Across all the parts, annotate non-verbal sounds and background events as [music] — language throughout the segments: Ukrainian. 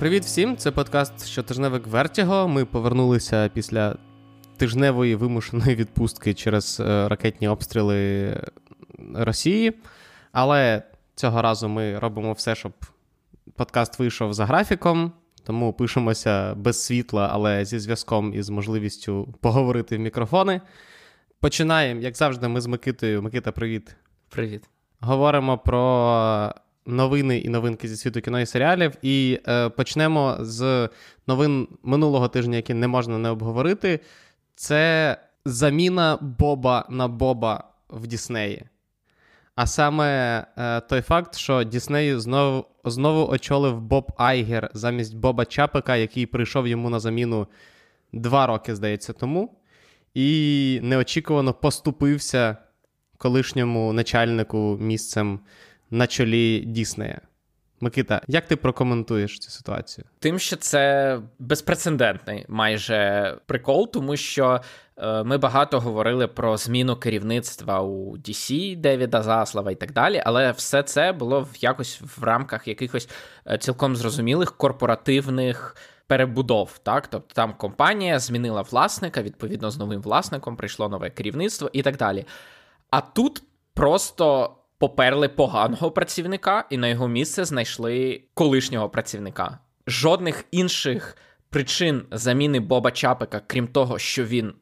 Привіт всім! Це подкаст щотижневик Вертіго. Ми повернулися після тижневої вимушеної відпустки через е, ракетні обстріли Росії. Але цього разу ми робимо все, щоб подкаст вийшов за графіком. Тому пишемося без світла, але зі зв'язком і з можливістю поговорити в мікрофони. Починаємо, як завжди, ми з Микитою. Микита, привіт. Привіт. Говоримо про новини і новинки зі світу кіно і серіалів. І е, почнемо з новин минулого тижня, які не можна не обговорити. Це заміна Боба на Боба в Діснеї. А саме е, той факт, що Діснею знову знову очолив Боб Айгер замість Боба Чапика, який прийшов йому на заміну два роки, здається, тому. І неочікувано поступився колишньому начальнику місцем на чолі Діснея. Микита, як ти прокоментуєш цю ситуацію? Тим, що це безпрецедентний майже прикол, тому що е, ми багато говорили про зміну керівництва у DC, Девіда Заслава і так далі, але все це було в якось в рамках якихось е, цілком зрозумілих корпоративних. Перебудов, так, тобто там компанія змінила власника, відповідно з новим власником прийшло нове керівництво і так далі. А тут просто поперли поганого працівника, і на його місце знайшли колишнього працівника. Жодних інших причин заміни Боба Чапика, крім того, що він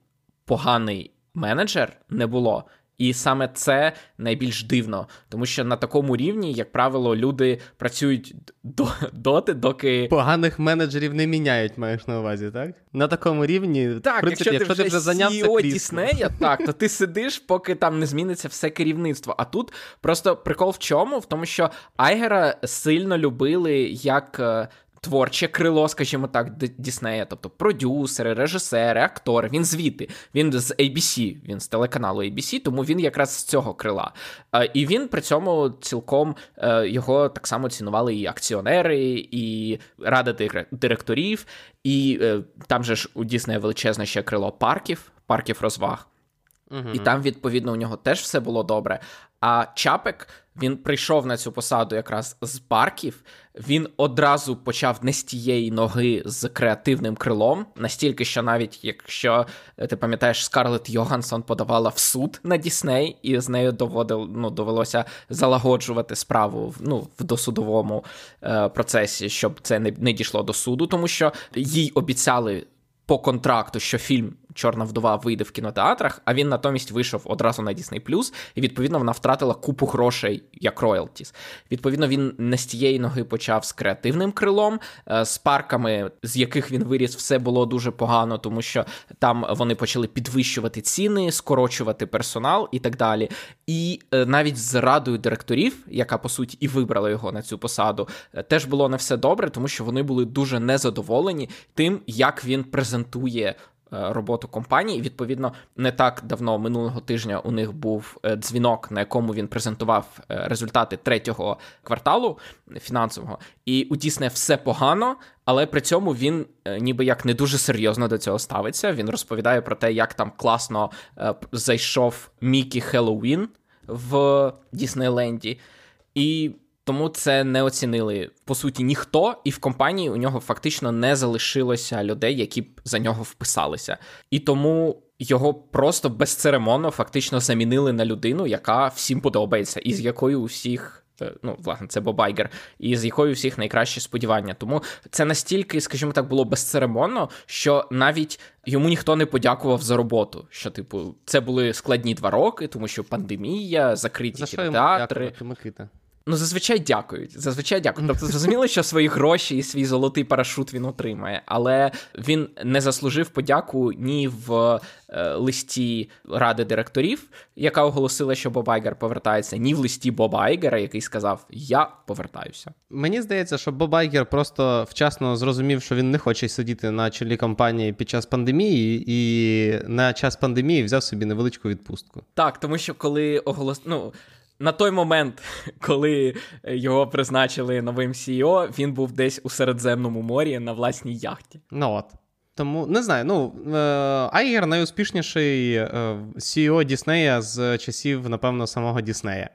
поганий менеджер, не було. І саме це найбільш дивно, тому що на такому рівні, як правило, люди працюють до, доти, доки поганих менеджерів не міняють, маєш на увазі, так? На такому рівні, так, в принципі, якщо ти якщо вже вже CEO Діснея, так, то ти сидиш, поки там не зміниться все керівництво. А тут просто прикол в чому? В тому, що Айгера сильно любили як е, творче крило, скажімо так, Діснея, тобто продюсери, режисери, актори. Він звідти, він з ABC, він з телеканалу ABC, тому він якраз з цього крила. І він при цьому цілком е, його так само цінували і акціонери, і рада директорів, і е, там же ж у Діснея величезне ще крило парків, парків розваг. Угу. І там, відповідно, у нього теж все було добре. А Чапек він прийшов на цю посаду якраз з парків. Він одразу почав не з тієї ноги з креативним крилом, настільки, що навіть якщо е, ти пам'ятаєш, Скарлетт Йогансон подавала в суд на Дісней, і з нею доводив, ну, довелося залагоджувати справу ну, в досудовому е, процесі, щоб це не, не дійшло до суду, тому що їй обіцяли по контракту, що фільм Чорна вдова вийде в кінотеатрах, а він натомість вийшов одразу на Disney+, і відповідно вона втратила купу грошей як роялтіс. Відповідно, він не з тієї ноги почав з креативним крилом, е, з парками, з яких він виріс, все було дуже погано, тому що там вони почали підвищувати ціни, скорочувати персонал і так далі. І е, навіть з радою директорів, яка по суті і вибрала його на цю посаду, е, теж було не все добре, тому що вони були дуже незадоволені тим, як він презентує роботу компанії. Відповідно, не так давно минулого тижня у них був е, дзвінок, на якому він презентував е, результати третього кварталу фінансового, і у Діснея все погано. Але при цьому він ніби як не дуже серйозно до цього ставиться. Він розповідає про те, як там класно зайшов Мікі Хеллоуін в Діснейленді. І тому це не оцінили по суті ніхто, і в компанії у нього фактично не залишилося людей, які б за нього вписалися. І тому його просто безцеремонно фактично замінили на людину, яка всім подобається, і з якою у всіх. Е, ну, власне, це Боб Айгер, і з якою всіх найкращі сподівання. Тому це настільки, скажімо так, було безцеремонно, що навіть йому ніхто не подякував за роботу. Що, типу, це були складні два роки, тому що пандемія, закриті за кінотеатри. Микита? Ну, зазвичай дякують. Зазвичай дякують. Тобто, [laughs] зрозуміло, що свої гроші і свій золотий парашут він отримає, але він не заслужив подяку ні в е, листі ради директорів, яка оголосила, що Боб Айгер повертається, ні в листі Боба Айгера, який сказав: Я повертаюся. Мені здається, що Боб Айгер просто вчасно зрозумів, що він не хоче сидіти на чолі компанії під час пандемії, і на час пандемії взяв собі невеличку відпустку. Так, тому що коли оголос... ну, на той момент, [laughs] коли його призначили новим CEO, він був десь у Середземному морі на власній яхті. Ну от. Тому не знаю. Ну е, Айгер найуспішніший е, CEO Діснея з часів, напевно, самого Діснея.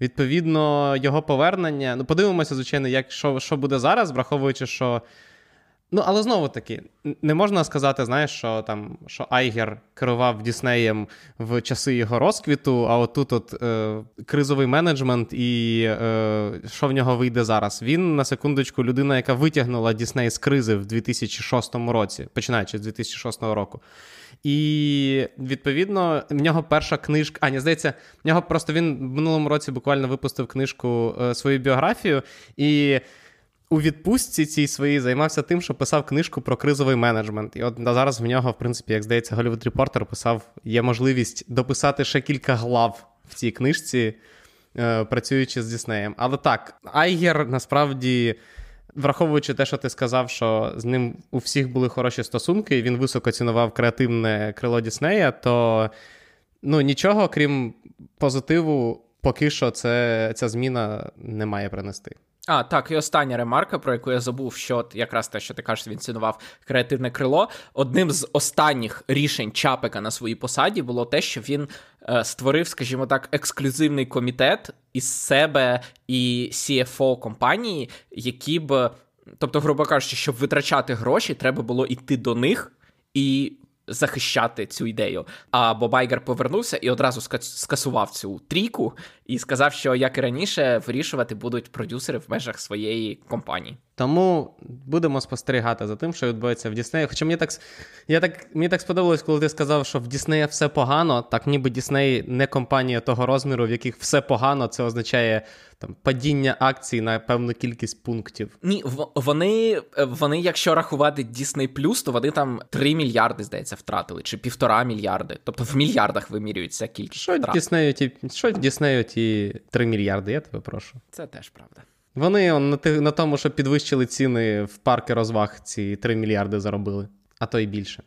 Відповідно, його повернення. Ну, подивимося, звичайно, як що, що буде зараз, враховуючи, що. Ну, але знову таки, не можна сказати, знаєш, що там що Айгер керував Діснеєм в часи його розквіту, а отут от е, кризовий менеджмент і е, що в нього вийде зараз. Він на секундочку людина, яка витягнула Дісней з кризи в 2006 році, починаючи з 2006 року. І відповідно в нього перша книжка. А, ні, здається, в нього просто він в минулому році буквально випустив книжку е, свою біографію. І у відпустці цій своїй займався тим, що писав книжку про кризовий менеджмент. І от зараз в нього, в принципі, як здається, Голлівуд Reporter писав: є можливість дописати ще кілька глав в цій книжці, е, працюючи з Діснеєм. Але так, Айгер насправді. Враховуючи те, що ти сказав, що з ним у всіх були хороші стосунки, і він високо цінував креативне крило Діснея, то ну, нічого, крім позитиву, поки що це, ця зміна не має принести. А, так, і остання ремарка, про яку я забув, що якраз те, що ти кажеш, він цінував креативне крило. Одним з останніх рішень Чапика на своїй посаді було те, що він е, створив, скажімо так, ексклюзивний комітет із себе і CFO компанії, які б, тобто, грубо кажучи, щоб витрачати гроші, треба було йти до них і захищати цю ідею. А Боб Айгер повернувся і одразу скасував цю трійку і сказав, що як і раніше вирішувати будуть продюсери в межах своєї компанії. Тому будемо спостерігати за тим, що відбувається в Діснеї. Хоча мені так я так, мені так сподобалось, коли ти сказав, що в Діснеї все погано, так ніби Дісней не компанія того розміру, в яких все погано, це означає там падіння акцій на певну кількість пунктів. Ні, вони, вони, якщо рахувати Disney+, то вони там 3 мільярди, здається, втратили, чи півтора мільярди. Тобто в мільярдах вимірюється кількість. Що втрат. Діснею ті, що Діснею ті 3 мільярди, я тебе прошу. Це теж правда. Вони он, на на тому, що підвищили ціни в парки розваг, ці 3 мільярди заробили, а то й більше.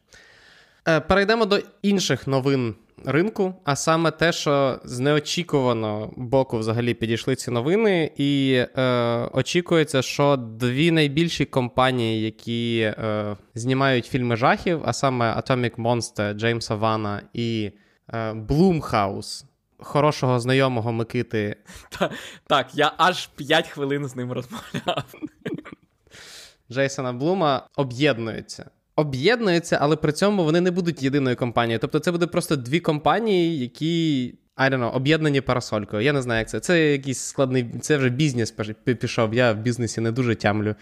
Е, перейдемо до інших новин ринку, а саме те, що з неочікуваного боку взагалі підійшли ці новини, і е, очікується, що дві найбільші компанії, які е, знімають фільми жахів, а саме Atomic Monster Джеймса Вана і е, Blumhouse, хорошого знайомого Микити. Так, я аж 5 хвилин з ним розмовляв. Джейсона Блума об'єднуються. Об'єднуються, але при цьому вони не будуть єдиною компанією. Тобто це буде просто дві компанії, які I don't know, об'єднані парасолькою. Я не знаю, як це. Це якийсь складний, це вже бізнес пішов. Я в бізнесі не дуже тямлю.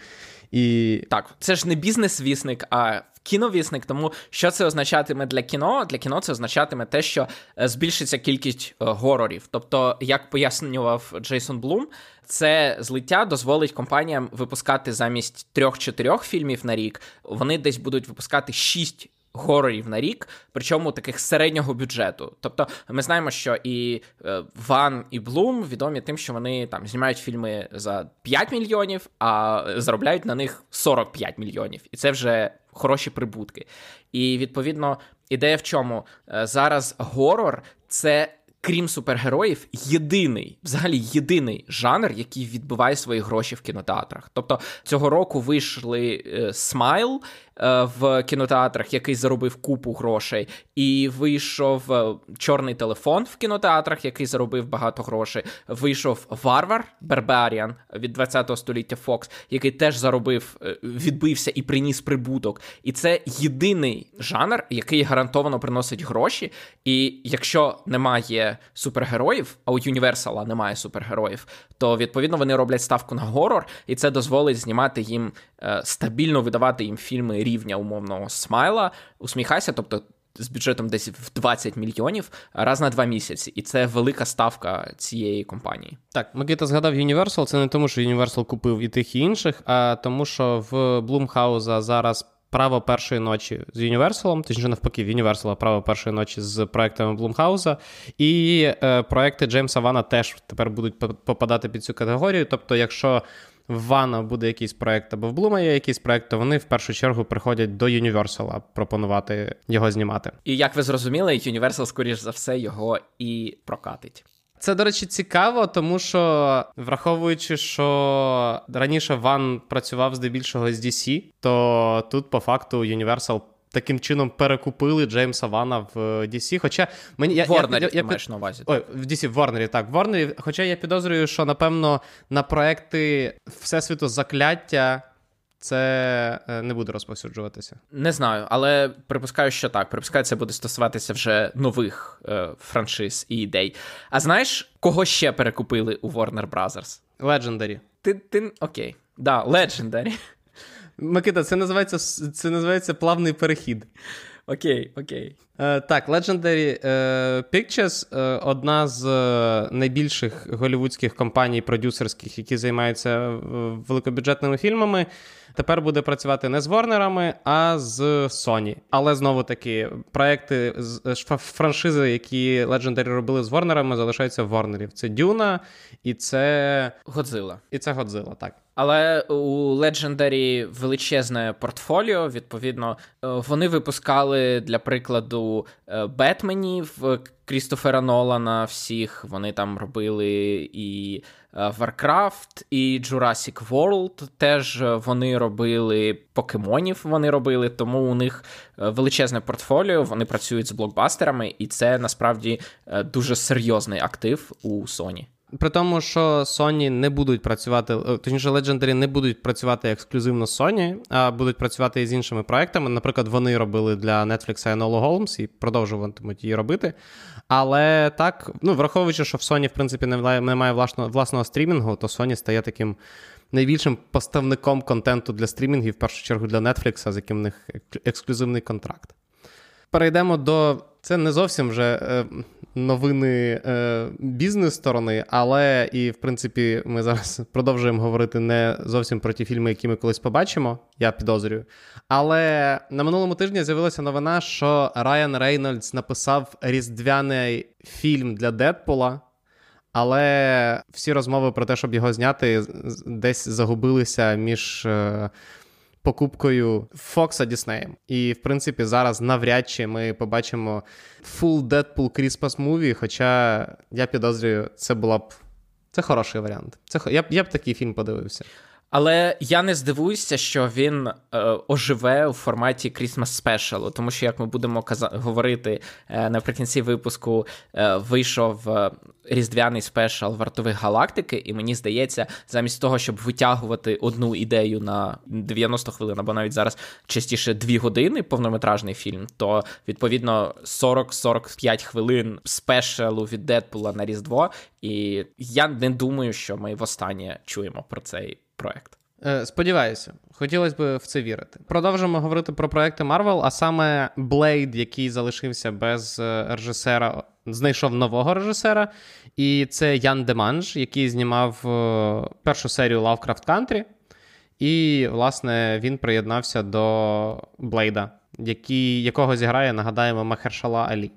І... Так, це ж не бізнес-вісник, а кіновісник. Тому що це означатиме для кіно? Для кіно це означатиме те, що е, збільшиться кількість е, горорів. Тобто, як пояснював Джейсон Блум, це злиття дозволить компаніям випускати замість трьох-чотирьох фільмів на рік. Вони десь будуть випускати шість горорів на рік, причому таких середнього бюджету. Тобто, ми знаємо, що і е, Ван і Блум відомі тим, що вони там знімають фільми за 5 мільйонів, а заробляють на них 45 мільйонів. І це вже хороші прибутки. І відповідно, ідея в чому е, зараз горор це крім супергероїв, єдиний, взагалі єдиний жанр, який відбиває свої гроші в кінотеатрах. Тобто цього року вийшли Смайл е, в кінотеатрах, який заробив купу грошей, і вийшов е, чорний телефон в кінотеатрах, який заробив багато грошей. Вийшов Варвар Бербаріан від 20-го століття Фокс, який теж заробив, е, відбився і приніс прибуток. І це єдиний жанр, який гарантовано приносить гроші. І якщо немає супергероїв, а у Юніверсала немає супергероїв, то відповідно вони роблять ставку на горор, і це дозволить знімати їм е, стабільно видавати їм фільми рівня умовного смайла. Усміхайся, тобто. З бюджетом десь в 20 мільйонів раз на два місяці, і це велика ставка цієї компанії. Так, Микита згадав Universal, Це не тому, що Universal купив і тих і інших, а тому, що в Blumhouse зараз право першої ночі з Юніверсалом, точніше навпаки, в Юніверсала право першої ночі з проектами Блумхауза. І е, проекти Джеймса Вана теж тепер будуть попадати під цю категорію. Тобто, якщо в Вана буде якийсь проект або в Блума є якийсь проект, то вони в першу чергу приходять до Юніверсала пропонувати його знімати. І як ви зрозуміли, Юніверсал, скоріш за все, його і прокатить. Це, до речі, цікаво, тому що враховуючи, що раніше Ван працював здебільшого з DC, то тут по факту Universal таким чином перекупили Джеймса Вана в DC. Хоча мені я, Ворнері, я, я, ти маєш на увазі. Ой, в DC, в Ворнері, так, в Ворнері. Хоча я підозрюю, що напевно на проекти Всесвіту закляття. Це е, не буде розповсюджуватися. Не знаю, але припускаю, що так. Припускаю, це буде стосуватися вже нових е, франшиз і ідей. А знаєш, кого ще перекупили у Warner Brothers? Legendary. Ти ти окей. Да, Legendary. Микита, це називається це називається плавний перехід. Окей, окей. Е, так, Legendary е, Pictures е, одна з е, найбільших голівудських компаній продюсерських, які займаються е, великобюджетними фільмами. Тепер буде працювати не з Ворнерами, а з Sony. Але знову таки, проекти з франшизи, які Legendary робили з Ворнерами, залишаються в Ворнерів. Це Дюна і це Годзила. І це Годзила, так. Але у Legendary величезне портфоліо. Відповідно, е, вони випускали для прикладу е, Бетменів Крістофера Нолана. Всіх вони там робили і е, Warcraft, і Jurassic World. Теж вони робили покемонів. Вони робили, тому у них величезне портфоліо. Вони працюють з блокбастерами, і це насправді дуже серйозний актив у Sony. При тому, що Sony не будуть працювати, е, точніше, Legendary не будуть працювати ексклюзивно з Sony, а будуть працювати і з іншими проектами. Наприклад, вони робили для Netflix Енолу Голмс і продовжуватимуть її робити. Але так, ну враховуючи, що в Sony, в принципі, немає власного, власного стрімінгу, то Sony стає таким найбільшим поставником контенту для стрімінгів, в першу чергу для Netflix, з яким в них ексклюзивний контракт. Перейдемо до. Це не зовсім вже е, новини е, бізнес-сторони, але і, в принципі, ми зараз [laughs] продовжуємо говорити не зовсім про ті фільми, які ми колись побачимо, я підозрюю. Але на минулому тижні з'явилася новина, що Райан Рейнольдс написав різдвяний фільм для Дедпула. Але всі розмови про те, щоб його зняти, десь загубилися між е, покупкою Фокса Діснеєм. І, в принципі, зараз навряд чи ми побачимо full Deadpool Christmas Movie, Хоча я підозрюю, це була б це хороший варіант. Це я б я б такий фільм подивився. Але я не здивуюся, що він е, оживе у форматі Christmas Special, тому що, як ми будемо каза- говорити е, наприкінці випуску, е, вийшов е, різдвяний спешал вартових галактики, і мені здається, замість того, щоб витягувати одну ідею на 90 хвилин, або навіть зараз частіше 2 години повнометражний фільм, то відповідно 40-45 хвилин спешалу від Дедпула на Різдво. І я не думаю, що ми востаннє чуємо про цей проект. Е, сподіваюся, хотілося б в це вірити. Продовжимо говорити про проекти Marvel, а саме Blade, який залишився без е, режисера, знайшов нового режисера. І це Ян Деманж, який знімав е, першу серію Lovecraft Country. І, власне, він приєднався до Блейда, який, якого зіграє, нагадаємо, Махершала Алі.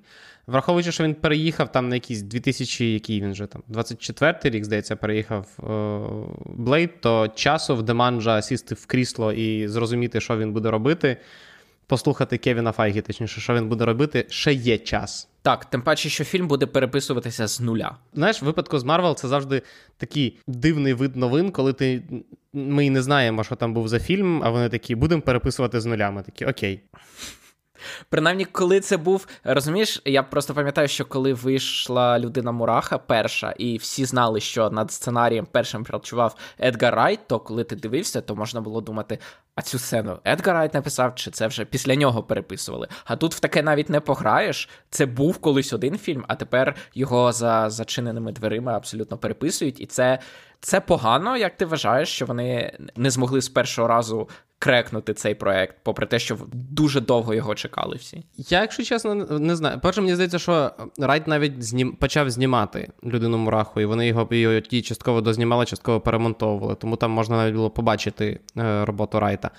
Враховуючи, що він переїхав там на якийсь 2000, який він же там, 24 рік, здається, переїхав Блейд, то часу в Деманджа сісти в крісло і зрозуміти, що він буде робити. Послухати Кевіна Файгі, точніше, що він буде робити, ще є час. Так, тим паче, що фільм буде переписуватися з нуля. Знаєш, в випадку з Марвел це завжди такий дивний вид новин, коли ти ми не знаємо, що там був за фільм, а вони такі будемо переписувати з нуля. Ми такі окей. Принаймні, коли це був, розумієш, я просто пам'ятаю, що коли вийшла Людина-мураха перша, і всі знали, що над сценарієм першим працював Едгар Райт, то коли ти дивився, то можна було думати, а цю сцену Едгар Райт написав, чи це вже після нього переписували. А тут в таке навіть не пограєш. Це був колись один фільм, а тепер його за зачиненими дверима абсолютно переписують, і це. Це погано, як ти вважаєш, що вони не змогли з першого разу крекнути цей проект, попри те, що дуже довго його чекали всі. Я, якщо чесно, не знаю. Перше, мені здається, що Райт навіть знім... почав знімати Людину-мураху, і вони його його ті частково дознімали, частково перемонтовували. Тому там можна навіть було побачити е, роботу Райта.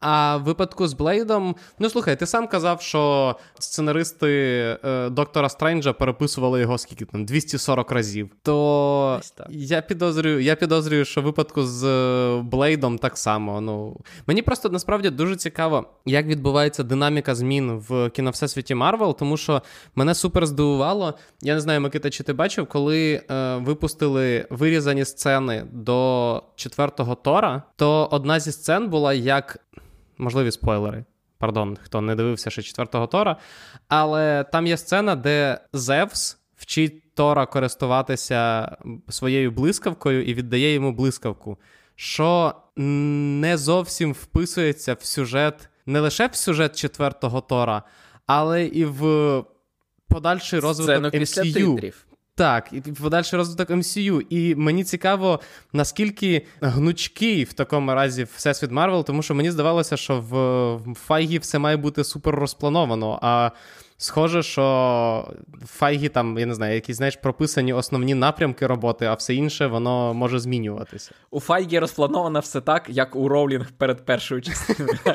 А в випадку з Блейдом, ну слухай, ти сам казав, що сценаристи е, Доктора Стренджа переписували його скільки там 240 разів. То я підозрюю, я підозрюю, що в випадку з е, Блейдом так само. Ну мені просто насправді дуже цікаво, як відбувається динаміка змін в кіновсесвіті Марвел, тому що мене супер здивувало. Я не знаю, Микита, чи ти бачив, коли е, випустили вирізані сцени до четвертого Тора, то одна зі сцен була як можливі спойлери. Пардон, хто не дивився ще четвертого Тора. Але там є сцена, де Зевс вчить Тора користуватися своєю блискавкою і віддає йому блискавку, що не зовсім вписується в сюжет, не лише в сюжет четвертого Тора, але і в подальший розвиток MCU. Так, і подальший розвиток MCU. І мені цікаво, наскільки гнучкий в такому разі всесвіт Марвел, тому що мені здавалося, що в Файгі все має бути супер розплановано. А схоже, що в Файгі там, я не знаю, якісь знаєш, прописані основні напрямки роботи, а все інше воно може змінюватися. У Файгі розплановано все так, як у Роулінг перед першою частиною. [laughs]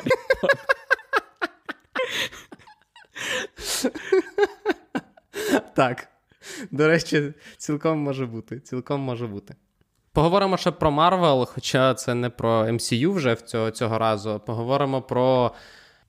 Так. До речі, цілком може бути. Цілком може бути. Поговоримо ще про Марвел, хоча це не про MCU вже цього, цього разу. Поговоримо про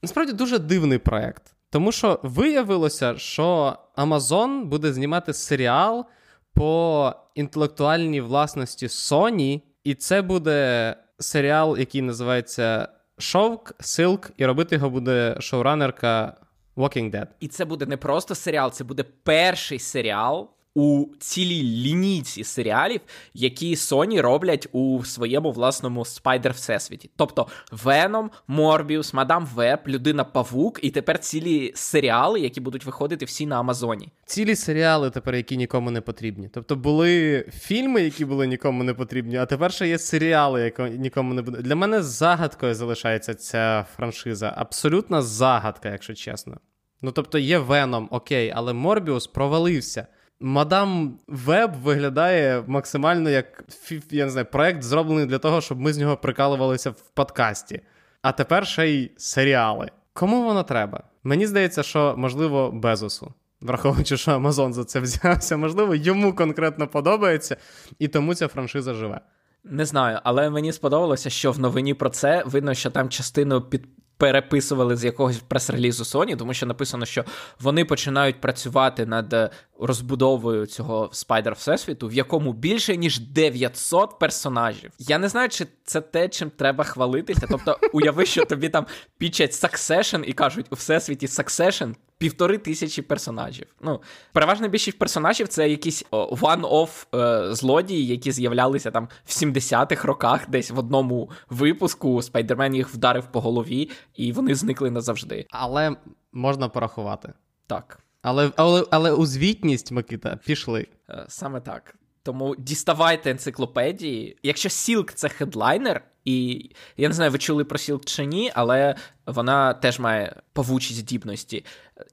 насправді дуже дивний проект. Тому що виявилося, що Amazon буде знімати серіал по інтелектуальній власності Sony, і це буде серіал, який називається Шовк, Silk, і робити його буде шоуранерка Walking Dead. І це буде не просто серіал, це буде перший серіал. У цілій лінійці серіалів, які Sony роблять у своєму власному spider всесвіті. Тобто Веном, Морбіус, Мадам Веб, Людина Павук, і тепер цілі серіали, які будуть виходити всі на Амазоні. Цілі серіали тепер, які нікому не потрібні. Тобто були фільми, які були нікому не потрібні, а тепер ще є серіали, які нікому не буде. Для мене загадкою залишається ця франшиза. Абсолютна загадка, якщо чесно. Ну тобто є Веном, окей, але Морбіус провалився. Мадам Веб виглядає максимально як я не знаю, проект зроблений для того, щоб ми з нього прикалувалися в подкасті. А тепер ще й серіали. Кому воно треба? Мені здається, що можливо Безосу. Враховуючи, що Амазон за це взявся, можливо, йому конкретно подобається, і тому ця франшиза живе. Не знаю, але мені сподобалося, що в новині про це видно, що там частину під переписували з якогось прес-релізу Sony, тому що написано, що вони починають працювати над е, розбудовою цього spider всесвіту, в якому більше ніж 900 персонажів. Я не знаю, чи це те, чим треба хвалитися. Тобто, уяви, що тобі там пітчать Succession і кажуть, у всесвіті Succession півтори тисячі персонажів. Ну, переважна більшість персонажів це якісь one-off е, злодії, які з'являлися там в 70-х роках, десь в одному випуску. Спайдермен їх вдарив по голові, і вони зникли назавжди. Але можна порахувати. Так. Але але, але у звітність, Микита, пішли. Е, саме так. Тому діставайте енциклопедії. Якщо Silk це хедлайнер, і я не знаю, ви чули про Silk чи ні, але вона теж має павучі здібності.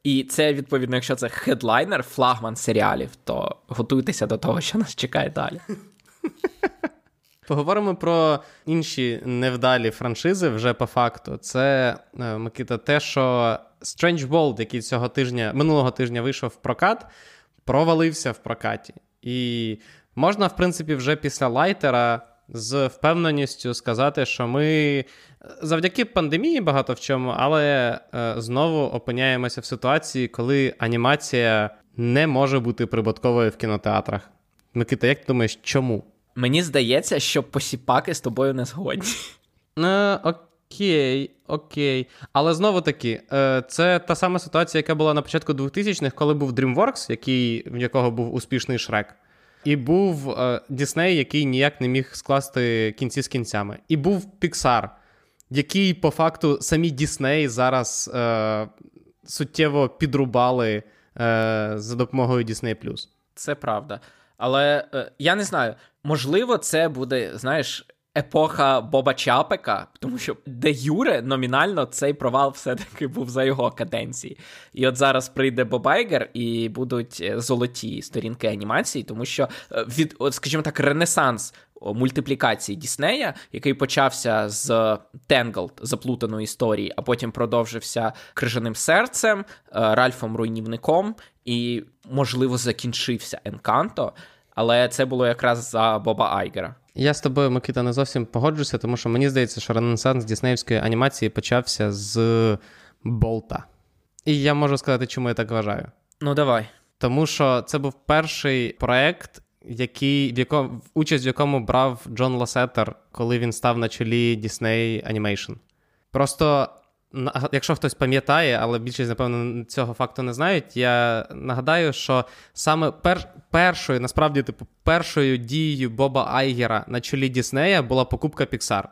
І це, відповідно, якщо це хедлайнер, флагман серіалів, то готуйтеся до того, що нас чекає далі. Поговоримо про інші невдалі франшизи вже по факту. Це е, Микита, те, що Strange World, який цього тижня, минулого тижня вийшов в прокат, провалився в прокаті. І можна, в принципі, вже після лайтера з впевненістю сказати, що ми е, завдяки пандемії багато в чому, але е, знову опиняємося в ситуації, коли анімація не може бути прибутковою в кінотеатрах. Микита, як ти думаєш, чому? Мені здається, що посіпаки з тобою не згодні. Е, Окей, окей. Але знову таки, е, це та сама ситуація, яка була на початку 2000-х, коли був DreamWorks, який, в якого був успішний шрек. І був е, Дісней, який ніяк не міг скласти кінці з кінцями. І був Піксар, який, по факту, самі Дісней зараз е, суттєво підрубали е, за допомогою Disney+. Це правда. Але е, я не знаю, можливо, це буде, знаєш, епоха Боба Чапека, тому що де Юре номінально цей провал все-таки був за його каденції. І от зараз прийде Боб Айгер і будуть е, золоті сторінки анімації, тому що е, від, от, скажімо так, ренесанс. Мультиплікації Діснея, який почався з Tangled, заплутаної історії, а потім продовжився крижаним серцем, е, Ральфом Руйнівником, і, можливо, закінчився Енканто, але це було якраз за Боба Айгера. Я з тобою, Микита, не зовсім погоджуся, тому що мені здається, що ренесанс Діснеївської анімації почався з Болта. І я можу сказати, чому я так вважаю. Ну, давай. Тому що це був перший проект, який, в якому, участь в якому брав Джон Ласетер, коли він став на чолі Disney Animation. Просто якщо хтось пам'ятає, але більшість, напевно, цього факту не знають, я нагадаю, що саме пер, першою, насправді, типу, першою дією Боба Айгера на чолі Діснея була покупка Pixar.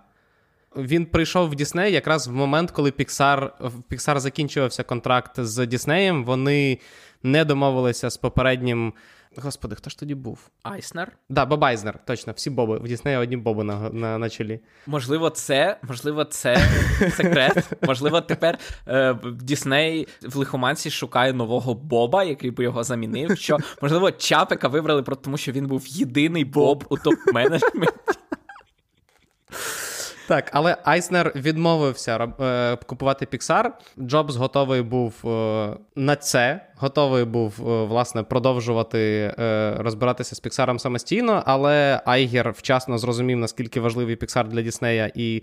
Він прийшов в Дісней якраз в момент, коли Pixar, в Pixar закінчувався контракт з Діснеєм. Вони не домовилися з попереднім. Господи, хто ж тоді був? Айснер? Да, Боб Айзнер, точно, всі Боби. В Діснеї одні Боби на на, на чолі. Можливо, це можливо, це секрет. [laughs] Можливо, тепер е, Дісней в лихоманці шукає нового Боба, який би його замінив. Що, Можливо, Чапика вибрали, тому що він був єдиний Боб у топ-менеджменті. [laughs] Так, але Айснер відмовився е, купувати Pixar. Джобс готовий був е, на це, готовий був е, власне продовжувати розбиратися з Піксаром самостійно, але Айгер вчасно зрозумів, наскільки важливий Піксар для Діснея, і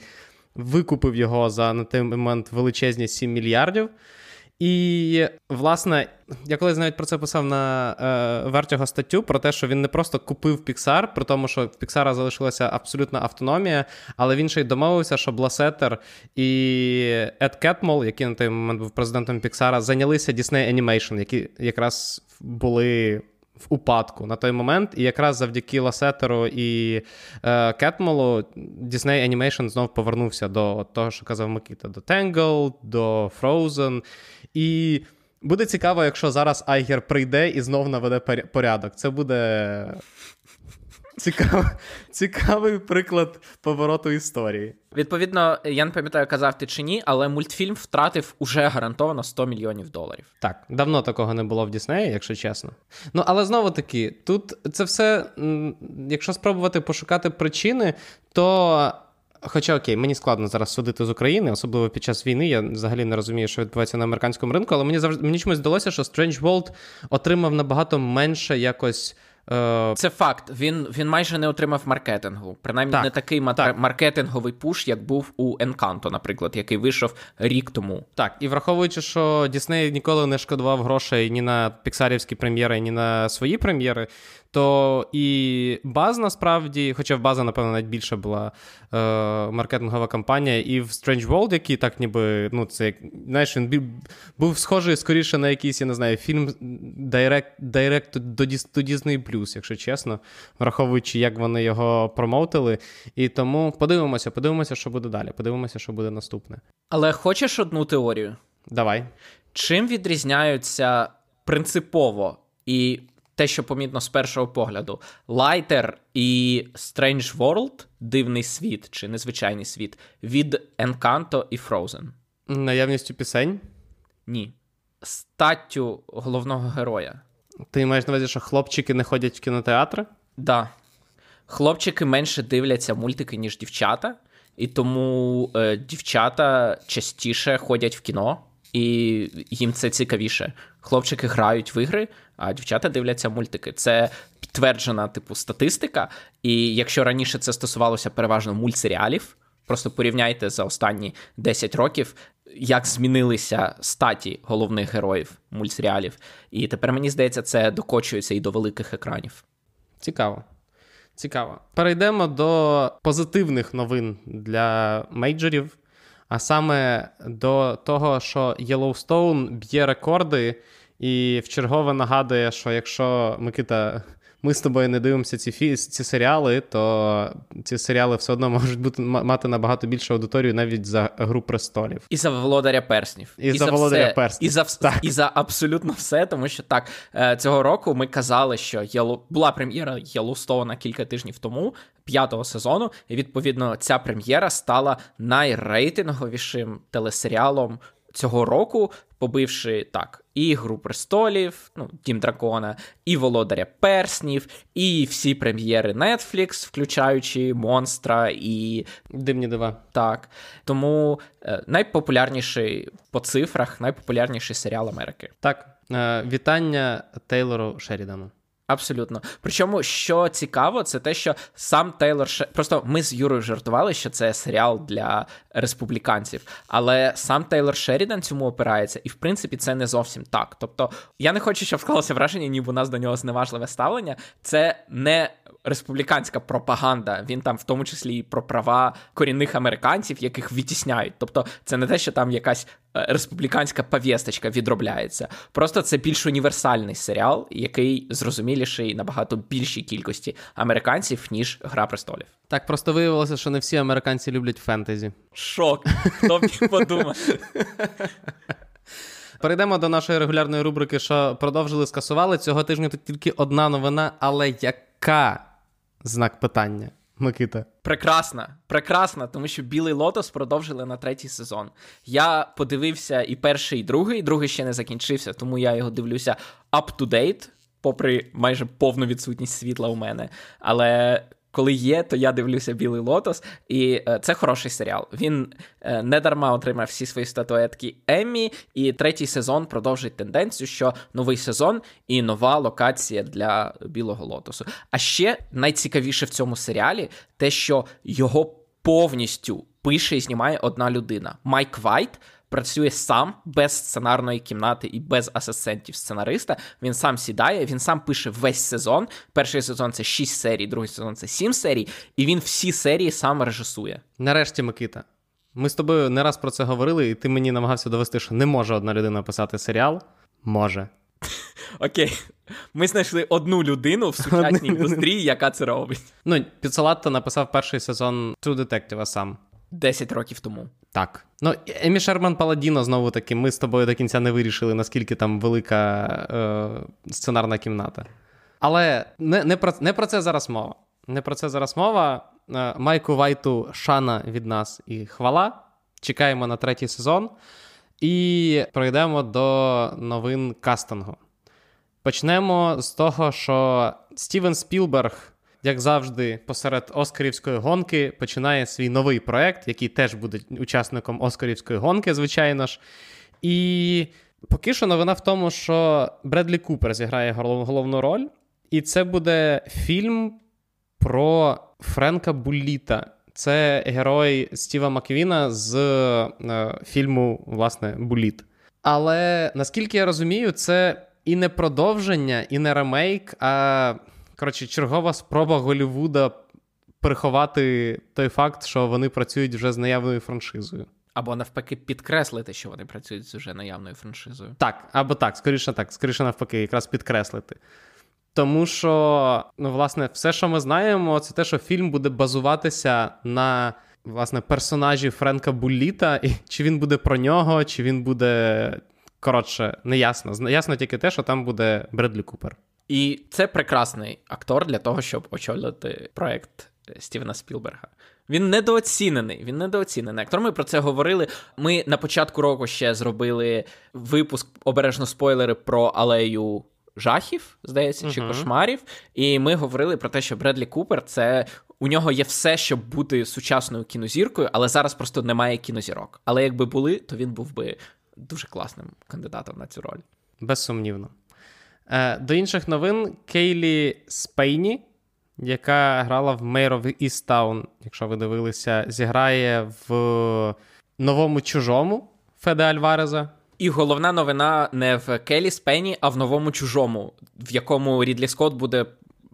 викупив його за на той момент величезні 7 мільярдів. І, власне, я колись навіть про це писав на е, Vertigo статтю про те, що він не просто купив Pixar, при тому, що в Піксара залишилася абсолютна автономія, але він ще й домовився, що Бласетер і Ед Кетмол, який на той момент був президентом Піксара, зайнялися Disney Animation, які якраз були в упадку на той момент. І якраз завдяки Ласетеру і е, Кетмолу Disney Animation знов повернувся до того, що казав Микита, до Tangled, до Frozen. І буде цікаво, якщо зараз Айгер прийде і знов наведе порядок. Це буде. Цікав... Цікавий приклад повороту історії. Відповідно, я не пам'ятаю, казав ти чи ні, але мультфільм втратив уже гарантовано 100 мільйонів доларів. Так, давно такого не було в Діснеї, якщо чесно. Ну але знову таки, тут це все, якщо спробувати пошукати причини, то. Хоча окей, мені складно зараз судити з України, особливо під час війни. Я взагалі не розумію, що відбувається на американському ринку, але мені завжди мені чомусь здалося, що Strange World отримав набагато менше якось Це факт. Він він майже не отримав маркетингу. Принаймні так, не такий так. маркетинговий пуш, як був у Encanto, наприклад, який вийшов рік тому. Так, і враховуючи, що Дісней ніколи не шкодував грошей ні на піксарівські прем'єри, ні на свої прем'єри, то і баз насправді, хоча в база, напевно, навіть більше була е, маркетингова кампанія, і в Strange World, який так ніби, ну, це знаєш, він був схожий скоріше на якийсь, я не знаю, фільм Direct, Direct до Disney Plus, якщо чесно, враховуючи, як вони його промоутили. І тому подивимося, подивимося, що буде далі. Подивимося, що буде наступне. Але хочеш одну теорію? Давай. Чим відрізняються принципово і те, що помітно з першого погляду, Лайтер і Strange World, дивний світ чи незвичайний світ, від Encanto і Frozen? Наявністю пісень? Ні. Статтю головного героя. Ти маєш на увазі, що хлопчики не ходять в кінотеатри? Так. Да. Хлопчики менше дивляться мультики, ніж дівчата, і тому е, дівчата частіше ходять в кіно, і їм це цікавіше. Хлопчики грають в ігри, а дівчата дивляться мультики. Це підтверджена типу статистика. І якщо раніше це стосувалося переважно мультсеріалів, просто порівняйте за останні 10 років, як змінилися статі головних героїв мультсеріалів. І тепер мені здається, це докочується і до великих екранів. Цікаво. Цікаво. Перейдемо до позитивних новин для мейджорів, а саме до того, що Yellowstone б'є рекорди і вчергове нагадує, що якщо Микита ми з тобою не дивимося ці фі... ці серіали, то ці серіали все одно можуть бути мати набагато більшу аудиторію навіть за гру престолів. І за володаря перснів. І, і за, за володаря все. перснів. І за так. і за абсолютно все, тому що так е, цього року ми казали, що Єло... була прем'єра Єлоустона кілька тижнів тому. П'ятого сезону, і відповідно ця прем'єра стала найрейтинговішим телесеріалом цього року, побивши так і Гру престолів, ну, Дім Дракона, і Володаря Перснів, і всі прем'єри Netflix, включаючи Монстра і Дивні дива. Так. Тому е, найпопулярніший по цифрах, найпопулярніший серіал Америки. Так. Е, Вітання Тейлору Шерідану. Абсолютно. Причому, що цікаво, це те, що сам Тейлор Ше... Просто ми з Юрою жартували, що це серіал для республіканців, але сам Тейлор Шерідан цьому опирається, і в принципі це не зовсім так. Тобто, я не хочу, щоб склалося враження, ніби у нас до нього зневажливе ставлення. Це не республіканська пропаганда. Він там, в тому числі, і про права корінних американців, яких відтісняють. Тобто, це не те, що там якась республіканська повісточка відробляється. Просто це більш універсальний серіал, який зрозуміліший набагато більшій кількості американців, ніж Гра престолів. Так просто виявилося, що не всі американці люблять фентезі. Шок. Хто б міг подумати? [laughs] Перейдемо до нашої регулярної рубрики, що продовжили скасували. Цього тижня тут тільки одна новина, але яка знак питання, Микита? Прекрасна, прекрасна, тому що Білий Лотос продовжили на третій сезон. Я подивився і перший, і другий. Другий ще не закінчився, тому я його дивлюся up to date, попри майже повну відсутність світла у мене. Але коли є, то я дивлюся Білий Лотос, і е, це хороший серіал. Він е, не дарма отримав всі свої статуетки Еммі, і третій сезон продовжить тенденцію, що новий сезон і нова локація для Білого Лотосу. А ще найцікавіше в цьому серіалі те, що його повністю пише і знімає одна людина Майк Вайт працює сам без сценарної кімнати і без асистентів сценариста. Він сам сідає, він сам пише весь сезон. Перший сезон це 6 серій, другий сезон це 7 серій, і він всі серії сам режисує. Нарешті, Микита. Ми з тобою не раз про це говорили, і ти мені намагався довести, що не може одна людина писати серіал. Може. [laughs] Окей, ми знайшли одну людину в [laughs] сучасній індустрії, яка це робить. Ну, Піцелатто написав перший сезон True Detective сам. 10 років тому. Так. Ну, Емі Шерман Паладіно, знову таки, ми з тобою до кінця не вирішили, наскільки там велика е, сценарна кімната. Але не не, про не про це зараз мова. Не про це зараз мова. Е, Майку Вайту шана від нас і хвала. Чекаємо на третій сезон. І пройдемо до новин кастингу. Почнемо з того, що Стівен Спілберг як завжди, посеред Оскарівської гонки починає свій новий проект, який теж буде учасником Оскарівської гонки, звичайно ж. І поки що новина в тому, що Бредлі Купер зіграє головну роль, і це буде фільм про Френка Булліта. Це герой Стіва Маквіна з е, фільму, власне, Буліт. Але наскільки я розумію, це і не продовження, і не ремейк, а Коротше, чергова спроба Голівуда приховати той факт, що вони працюють вже з наявною франшизою. Або навпаки, підкреслити, що вони працюють з вже наявною франшизою. Так, або так, скоріше так, скоріше навпаки, якраз підкреслити. Тому що, ну, власне, все, що ми знаємо, це те, що фільм буде базуватися на власне персонажі Френка Булліта, і чи він буде про нього, чи він буде. Коротше, не ясно. Ясно тільки те, що там буде Бредлі Купер. І це прекрасний актор для того, щоб очолити проект Стівена Спілберга. Він недооцінений. Він недооцінений. Актор ми про це говорили. Ми на початку року ще зробили випуск обережно спойлери про алею жахів, здається, чи uh-huh. кошмарів. І ми говорили про те, що Бредлі Купер це. У нього є все, щоб бути сучасною кінозіркою, але зараз просто немає кінозірок. Але якби були, то він був би дуже класним кандидатом на цю роль. Безсумнівно. Е, До інших новин Кейлі Спейні, яка грала в Mayor of Easttown, якщо ви дивилися, зіграє в новому чужому Феде Альвареза. І головна новина не в Келі Спейні, а в новому чужому, в якому Рідлі Скотт буде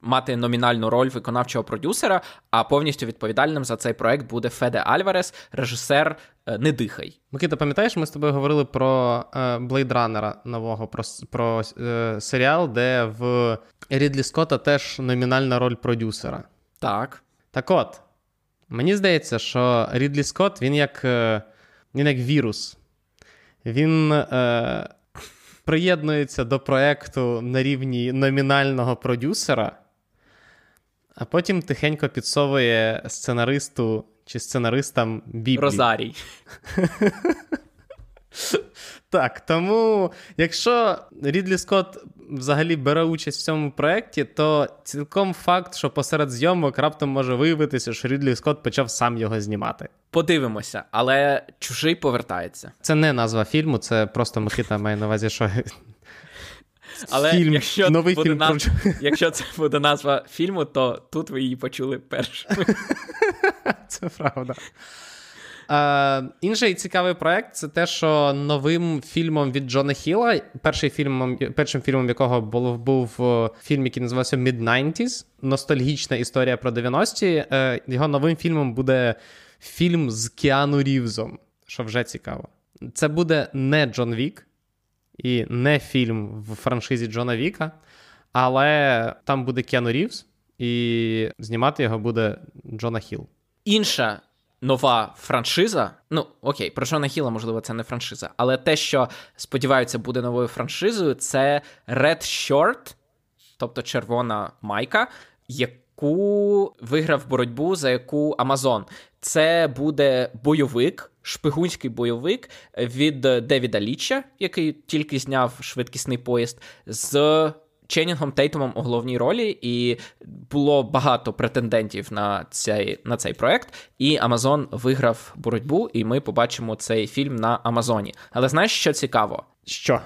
мати номінальну роль виконавчого продюсера, а повністю відповідальним за цей проект буде Феде Альварес, режисер е, Не дихай. Микита, пам'ятаєш, ми з тобою говорили про Блейдранера нового, про про е, серіал, де в Рідлі Скотта теж номінальна роль продюсера. Так. Так от, мені здається, що Рідлі Скотт, він як е, він як вірус. Він е, приєднується до проекту на рівні номінального продюсера, а потім тихенько підсовує сценаристу чи сценаристам Біблії. Розарій. Так, тому якщо Рідлі Скотт взагалі бере участь в цьому проєкті, то цілком факт, що посеред зйомок раптом може виявитися, що Рідлі Скотт почав сам його знімати. Подивимося, але чужий повертається. Це не назва фільму, це просто Микита має на увазі, що Але Фільм, якщо, новий буде фільм наз... про [laughs] якщо це буде назва фільму, то тут ви її почули першими. [laughs] Це правда. Е, інший цікавий проект це те, що новим фільмом від Джона Хіла, перший фільмом, першим фільмом якого був, був е, фільм, який називався Mid-90s, ностальгічна історія про 90-ті. Е, його новим фільмом буде фільм з Кіану Рівзом, що вже цікаво. Це буде не Джон Вік і не фільм в франшизі Джона Віка, але там буде Кіану Рівз, і знімати його буде Джона Хіл. Інша нова франшиза. Ну, окей, про Джона Хіла, можливо, це не франшиза, але те, що сподіваються, буде новою франшизою, це Red Short, тобто червона майка, яку виграв боротьбу, за яку Амазон. Це буде бойовик, шпигунський бойовик від Девіда Ліча, який тільки зняв швидкісний поїзд, з Ченінгом Тейтумом у головній ролі, і було багато претендентів на цей на цей проект. І Амазон виграв боротьбу, і ми побачимо цей фільм на Амазоні. Але знаєш, що цікаво? Що?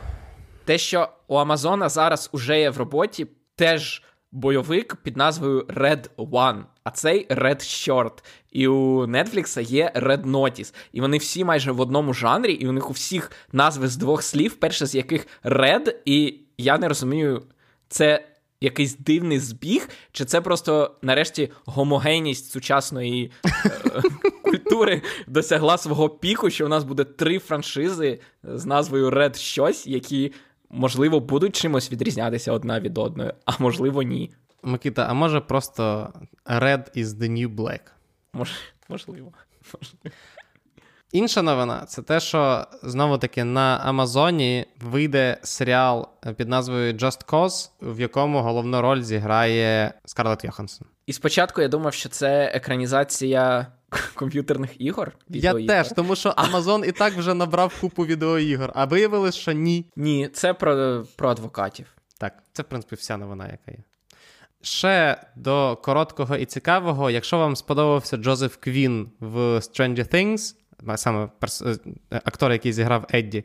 Те, що у Амазона зараз уже є в роботі теж бойовик під назвою Red One, а цей Red Short. І у Netflix є Red Notice. І вони всі майже в одному жанрі, і у них у всіх назви з двох слів, перше з яких Red, і я не розумію, це якийсь дивний збіг, чи це просто нарешті гомогенність сучасної е, [laughs] культури досягла свого піку, що у нас буде три франшизи з назвою Red щось, які, можливо, будуть чимось відрізнятися одна від одної, а можливо, ні. Микита, а може просто Red is the new black? Мож, можливо. можливо. Інша новина це те, що знову таки на Амазоні вийде серіал під назвою Just Cause, в якому головну роль зіграє Скарлетт Йоханссон. І спочатку я думав, що це екранізація [laughs] комп'ютерних ігор. Я теж, тому що Амазон і так вже набрав купу відеоігор, а виявилось, що ні. Ні, це про, про адвокатів. Так, це, в принципі, вся новина, яка є. Ще до короткого і цікавого, якщо вам сподобався Джозеф Квін в Stranger Things, саме актор, який зіграв Едді,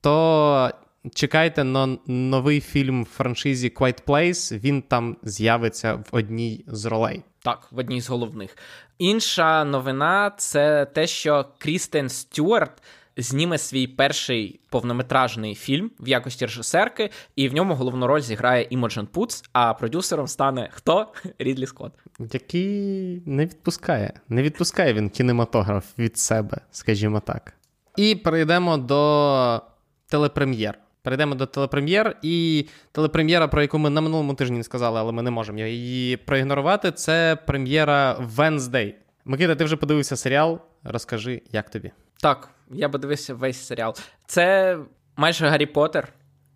то чекайте на новий фільм в франшизі Quiet Place, він там з'явиться в одній з ролей. Так, в одній з головних. Інша новина це те, що Крістен Стюарт зніме свій перший повнометражний фільм в якості режисерки, і в ньому головну роль зіграє Імоджен Пуц, а продюсером стане хто? [laughs] Рідлі Скотт. Який не відпускає. Не відпускає він кінематограф від себе, скажімо так. І перейдемо до телепрем'єр. Перейдемо до телепрем'єр, і телепрем'єра, про яку ми на минулому тижні не сказали, але ми не можемо її проігнорувати. Це прем'єра Wednesday. Микита, ти вже подивився серіал. Розкажи, як тобі? Так, я би дивився весь серіал. Це майже Гаррі Поттер,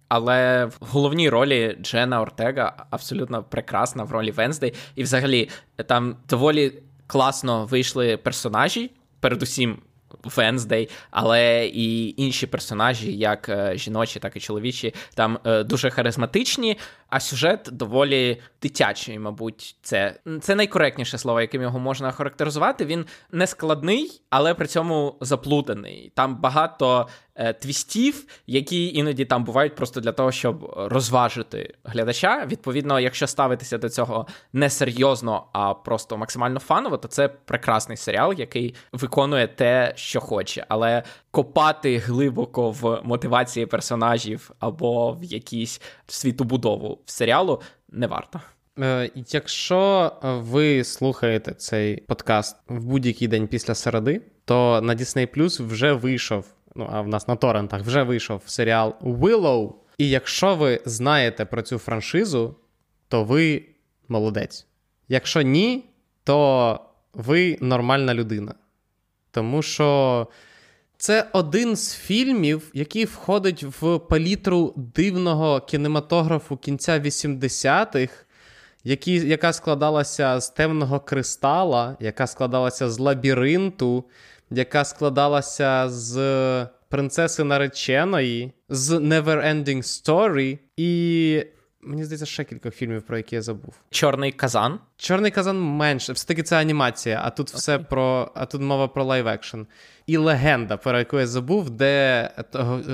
але в головній ролі Джена Ортега абсолютно прекрасна в ролі Венздей. І взагалі там доволі класно вийшли персонажі, передусім. Венздей, але і інші персонажі, як жіночі, так і чоловічі, там дуже харизматичні, а сюжет доволі дитячий, мабуть, це це найкоректніше слово, яким його можна характеризувати. Він не складний, але при цьому заплутаний. Там багато е, твістів, які іноді там бувають просто для того, щоб розважити глядача. Відповідно, якщо ставитися до цього не серйозно, а просто максимально фаново, то це прекрасний серіал, який виконує те, що хоче, але копати глибоко в мотивації персонажів або в якійсь світобудову в серіалу не варто. Е, якщо ви слухаєте цей подкаст в будь-який день після середи, то на Disney Plus вже вийшов. Ну, а в нас на торрентах вже вийшов серіал Willow. І якщо ви знаєте про цю франшизу, то ви молодець. Якщо ні, то ви нормальна людина. Тому що це один з фільмів, який входить в палітру дивного кінематографу кінця 80-х, які, яка складалася з темного кристала, яка складалася з лабіринту, яка складалася з принцеси нареченої, з Neverending Story і. Мені здається, ще кілька фільмів, про які я забув. Чорний казан. Чорний казан менше. Все-таки це анімація, а тут okay. все про. А тут мова про live action. І легенда, про яку я забув, де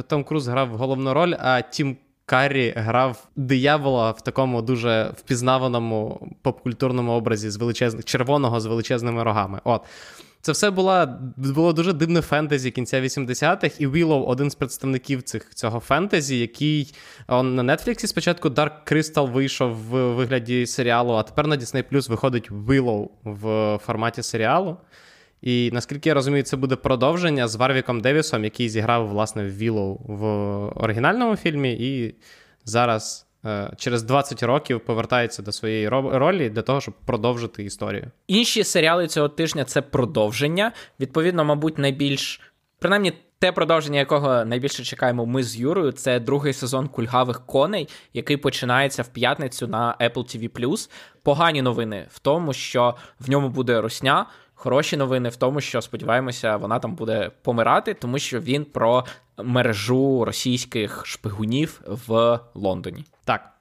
Том Круз грав головну роль, а Тім Каррі грав диявола в такому дуже впізнаваному попкультурному образі з величезних червоного з величезними рогами. От. Це все була, було дуже дивне фентезі кінця 80-х, і Willow один з представників цих, цього фентезі, який он, на Нетфліксі спочатку Dark Crystal вийшов в вигляді серіалу, а тепер на Disney Plus виходить Willow в форматі серіалу. І наскільки я розумію, це буде продовження з Варвіком Девісом, який зіграв власне в Willow в оригінальному фільмі, і зараз Е, через 20 років повертається до своєї ролі для того, щоб продовжити історію. Інші серіали цього тижня це продовження. Відповідно, мабуть, найбільш принаймні. Те продовження, якого найбільше чекаємо ми з Юрою, це другий сезон кульгавих коней, який починається в п'ятницю на Apple TV+. Погані новини в тому, що в ньому буде русня. Хороші новини в тому, що сподіваємося, вона там буде помирати, тому що він про мережу російських шпигунів в Лондоні. Так.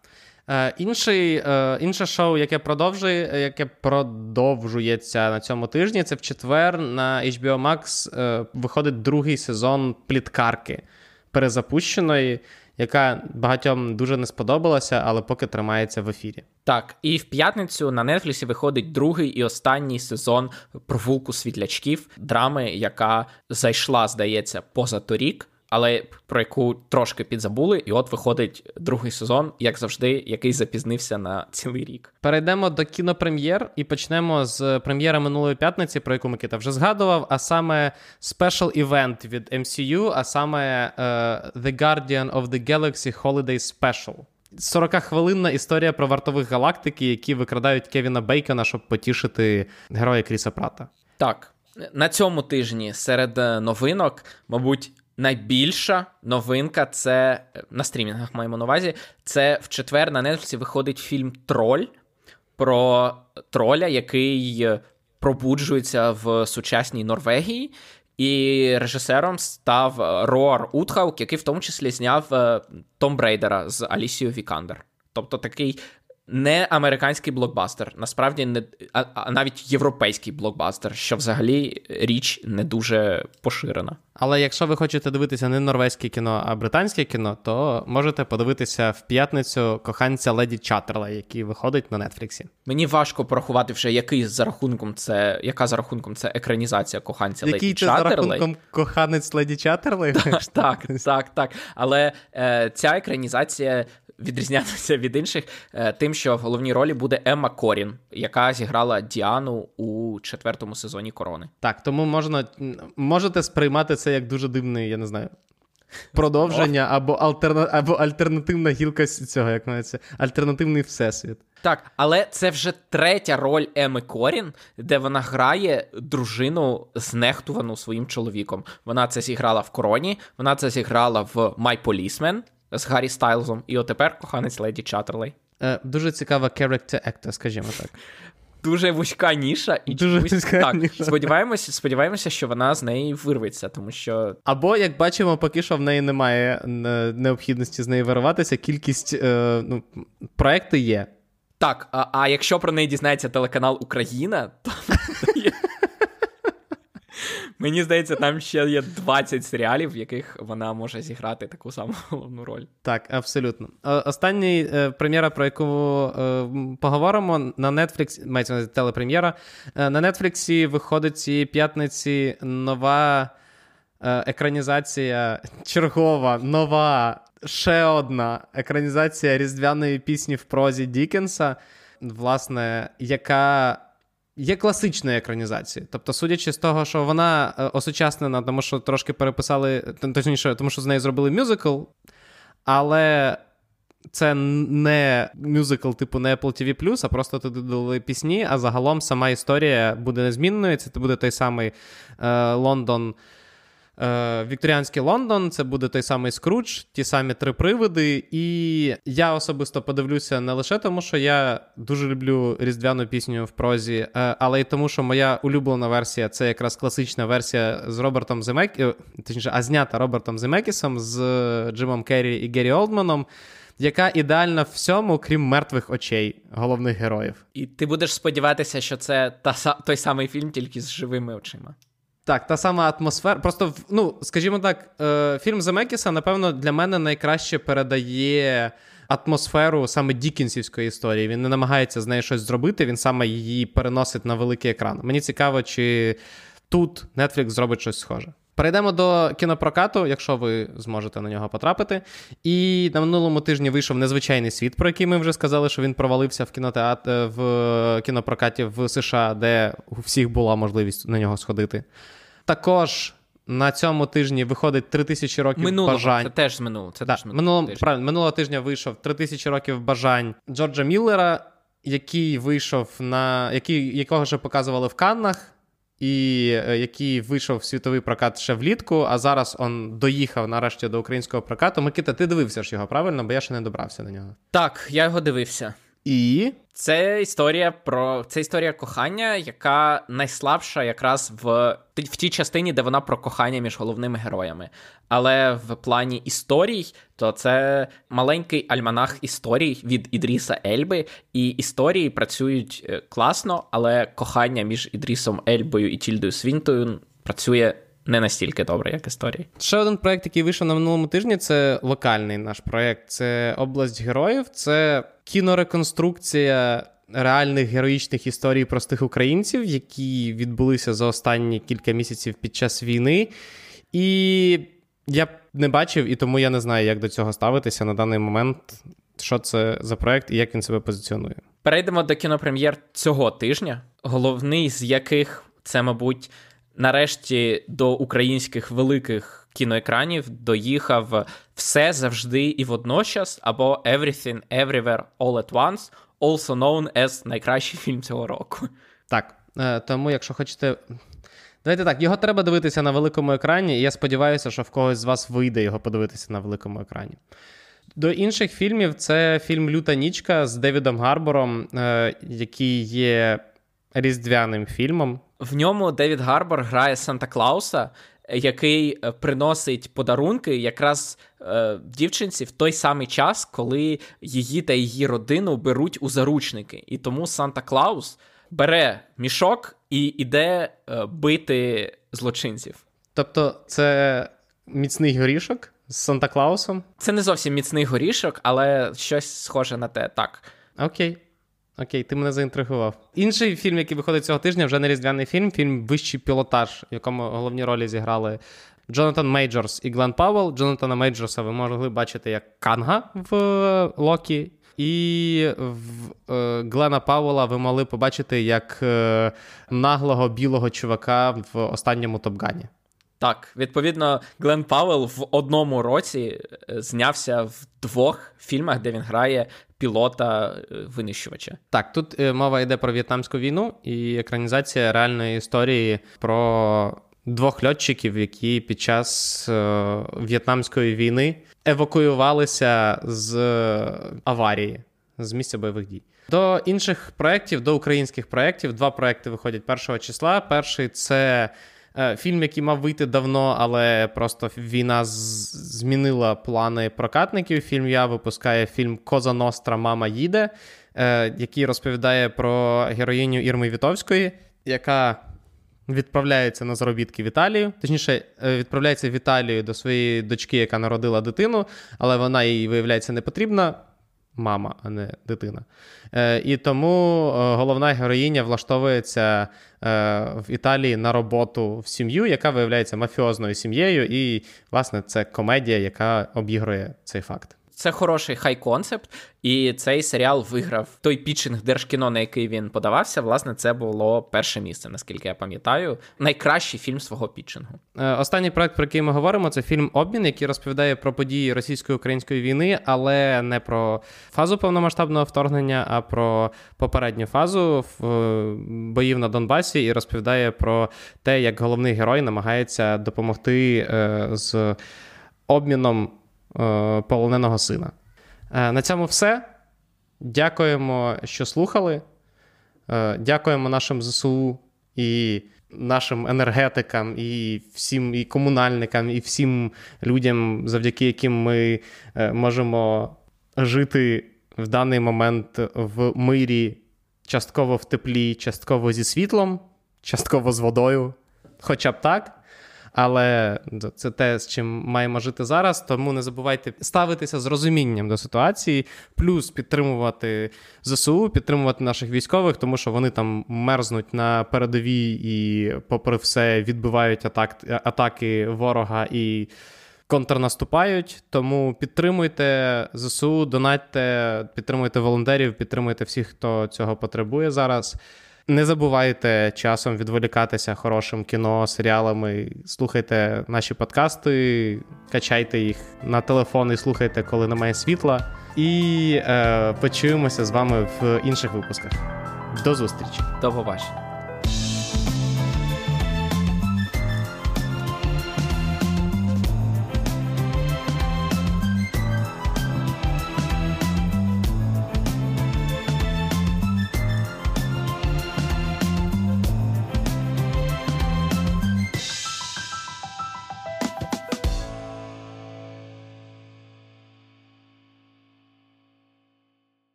Е, інший, е, Інше шоу, яке продовжує, яке продовжується на цьому тижні, це в четвер на HBO Max е, виходить другий сезон пліткарки перезапущеної, яка багатьом дуже не сподобалася, але поки тримається в ефірі. Так, і в п'ятницю на Нетфлісі виходить другий і останній сезон провулку світлячків, драми, яка зайшла, здається, поза торік але про яку трошки підзабули, і от виходить другий сезон, як завжди, який запізнився на цілий рік. Перейдемо до кінопрем'єр і почнемо з прем'єри минулої п'ятниці, про яку Микита вже згадував. А саме спешл івент від MCU, а саме uh, The Guardian of the Galaxy Holiday Special. 40-хвилинна історія про вартових галактики, які викрадають Кевіна Бейкона, щоб потішити героя Кріса Прата. Так. На цьому тижні серед е, новинок, мабуть, найбільша новинка це на стрімінгах маємо на увазі. Це в четвер на Netflix виходить фільм Троль про троля, який пробуджується в сучасній Норвегії. І режисером став Роар Утхаук, який в тому числі зняв е, Том Брейдера з Алісією Вікандер. Тобто такий не американський блокбастер, насправді не а, а навіть європейський блокбастер, що взагалі річ не дуже поширена. Але якщо ви хочете дивитися не норвезьке кіно, а британське кіно, то можете подивитися в п'ятницю коханця Леді Чатерла, який виходить на Нетфліксі. Мені важко порахувати вже, який за рахунком це яка за рахунком це екранізація коханця Леді Чатерли. Який це за рахунком коханець Леді Чатерли? [laughs] Так, так, так, так. Але е, ця екранізація відрізнятися від інших е, тим, що в головній ролі буде Емма Корін, яка зіграла Діану у четвертому сезоні корони. Так, тому можна можете сприймати це як дуже дивний, я не знаю. Продовження або альтерна... або альтернативна гілка цього, як називається, альтернативний всесвіт. Так, але це вже третя роль Еми Корін, де вона грає дружину, знехтувану своїм чоловіком. Вона це зіграла в короні, вона це зіграла в My Policeman, з Гаррі Стайлзом, і отепер коханець Леді Чаттерлей. Е, Дуже цікава character actor, скажімо так. Дуже вузька ніша, і Дуже чомусь... вузька так, ніша. сподіваємося, сподіваємося, що вона з неї вирветься, тому що. Або, як бачимо, поки що в неї немає е, необхідності з неї вирватися. Кількість е, ну, проекти є. Так, а а якщо про неї дізнається телеканал Україна, то Мені здається, там ще є 20 серіалів, в яких вона може зіграти таку саму [laughs] головну роль. Так, абсолютно. Останній е, прем'єра, про яку е, поговоримо, на Netflix, мається телепрем'єра. Е, на Netflix виходить цієї п'ятниці нова екранізація, чергова, нова, ще одна екранізація різдвяної пісні в прозі Дікенса, власне, яка є класичною екранізацією. Тобто, судячи з того, що вона е, осучаснена, тому що трошки переписали, точніше, тому що з неї зробили мюзикл, але. Це не мюзикл, типу не Apple TV+, а просто туди додали пісні, а загалом сама історія буде незмінною. Це буде той самий е, Лондон е, Вікторіанський Лондон, це буде той самий Скрудж, ті самі три привиди. І я особисто подивлюся не лише тому, що я дуже люблю різдвяну пісню в прозі, е, але й тому, що моя улюблена версія це якраз класична версія з Робертом Земек... Е, точніше, а знята Робертом Земекісом з Джимом Керрі і Геррі Олдманом. Яка ідеальна всьому, крім мертвих очей головних героїв, і ти будеш сподіватися, що це та той самий фільм, тільки з живими очима. Так, та сама атмосфера. Просто, ну, скажімо так, е, фільм Земекіса, напевно, для мене найкраще передає атмосферу саме Дікінсівської історії. Він не намагається з нею щось зробити, він саме її переносить на великий екран. Мені цікаво, чи тут Netflix зробить щось схоже. Перейдемо до кінопрокату, якщо ви зможете на нього потрапити. І на минулому тижні вийшов незвичайний світ, про який ми вже сказали, що він провалився в кінотеатр в кінопрокаті в США, де у всіх була можливість на нього сходити. Також на цьому тижні виходить 3000 років Минулого, бажань. Це теж з минулого. Це Да, теж минулого, тижня. правильно, минулого тижня вийшов 3000 років бажань Джорджа Міллера, який вийшов на який, якого вже показували в Каннах, і е, який вийшов в світовий прокат ще влітку, а зараз он доїхав нарешті до українського прокату. Микита, ти дивився ж його, правильно? Бо я ще не добрався до нього. Так, я його дивився. І Це історія про це історія кохання, яка найслабша якраз в, в тій частині, де вона про кохання між головними героями. Але в плані історій, то це маленький альманах історій від Ідріса Ельби, і історії працюють е, класно, але кохання між Ідрісом Ельбою і Тільдою Свінтою працює не настільки добре, як історії. ще один проект, який вийшов на минулому тижні, це локальний наш проект. Це область героїв. Це кінореконструкція реальних героїчних історій простих українців, які відбулися за останні кілька місяців під час війни. І я не бачив, і тому я не знаю, як до цього ставитися на даний момент. Що це за проект і як він себе позиціонує? Перейдемо до кінопрем'єр цього тижня, головний з яких це, мабуть, нарешті до українських великих кіноекранів доїхав все завжди і водночас, або Everything Everywhere All at Once, also known as найкращий фільм цього року. Так, е, тому, якщо хочете. Давайте так, його треба дивитися на великому екрані, і я сподіваюся, що в когось з вас вийде його подивитися на великому екрані. До інших фільмів це фільм Люта нічка з Девідом Гарбором, е, який є різдвяним фільмом. В ньому Девід Гарбор грає Санта Клауса, який е, приносить подарунки якраз е, дівчинці в той самий час, коли її та її родину беруть у заручники. І тому Санта Клаус бере мішок і іде е, бити злочинців. Тобто, це міцний горішок з Санта Клаусом. Це не зовсім міцний горішок, але щось схоже на те. Так. Окей. Окей, ти мене заінтригував. Інший фільм, який виходить цього тижня, вже не різдвяний фільм, фільм Вищий пілотаж, в якому головні ролі зіграли Джонатан Мейджорс і Глен Пауелл. Джонатана Мейджорса ви могли бачити як Канга в е, Локі. І в е, Глена Пауела ви могли побачити як е, наглого білого чувака в останньому Топгані. Так, відповідно, Глен Пауелл в одному році е, знявся в двох фільмах, де він грає пілота е, винищувача. Так, тут е, мова йде про В'єтнамську війну і екранізація реальної історії про двох льотчиків, які під час В'єтнамської війни евакуювалися з аварії, з місця бойових дій. До інших проєктів, до українських проєктів, два проєкти виходять 1 числа. Перший це фільм, який мав вийти давно, але просто війна змінила плани прокатників. Фільм я випускає фільм Коза Ностра Мама їде, е, який розповідає про героїню Ірми Вітовської, яка відправляється на заробітки в Італію. Точніше, е, відправляється в Італію до своєї дочки, яка народила дитину, але вона їй, виявляється, не потрібна. Мама, а не дитина. Е, і тому е, головна героїня влаштовується е, в Італії на роботу в сім'ю, яка виявляється мафіозною сім'єю, і, власне, це комедія, яка обігрує цей факт. Це хороший хай-концепт, і цей серіал виграв той пітчинг Держкіно, на який він подавався. Власне, це було перше місце, наскільки я пам'ятаю. Найкращий фільм свого пітчингу. Е, Останній проект, про який ми говоримо, це фільм Обмін, який розповідає про події російсько-української війни, але не про фазу повномасштабного вторгнення, а про попередню фазу в- е, боїв на Донбасі, і розповідає про те, як головний герой намагається допомогти е, з обміном полоненого сина. Е, На цьому все. Дякуємо, що слухали. Е, Дякуємо нашим ЗСУ і нашим енергетикам, і всім і комунальникам, і всім людям, завдяки яким ми е, можемо жити в даний момент в мирі, частково в теплі, частково зі світлом, частково з водою. хоча б так. Але це те, з чим маємо жити зараз. Тому не забувайте ставитися з розумінням до ситуації, плюс підтримувати ЗСУ, підтримувати наших військових, тому що вони там мерзнуть на передовій і, попри все, відбивають атак, атаки ворога і контрнаступають. Тому підтримуйте ЗСУ, донатьте, підтримуйте волонтерів, підтримуйте всіх, хто цього потребує зараз. Не забувайте часом відволікатися хорошим кіно, серіалами. Слухайте наші подкасти, качайте їх на телефон і слухайте, коли немає світла. І е, почуємося з вами в інших випусках. До зустрічі. До побачення.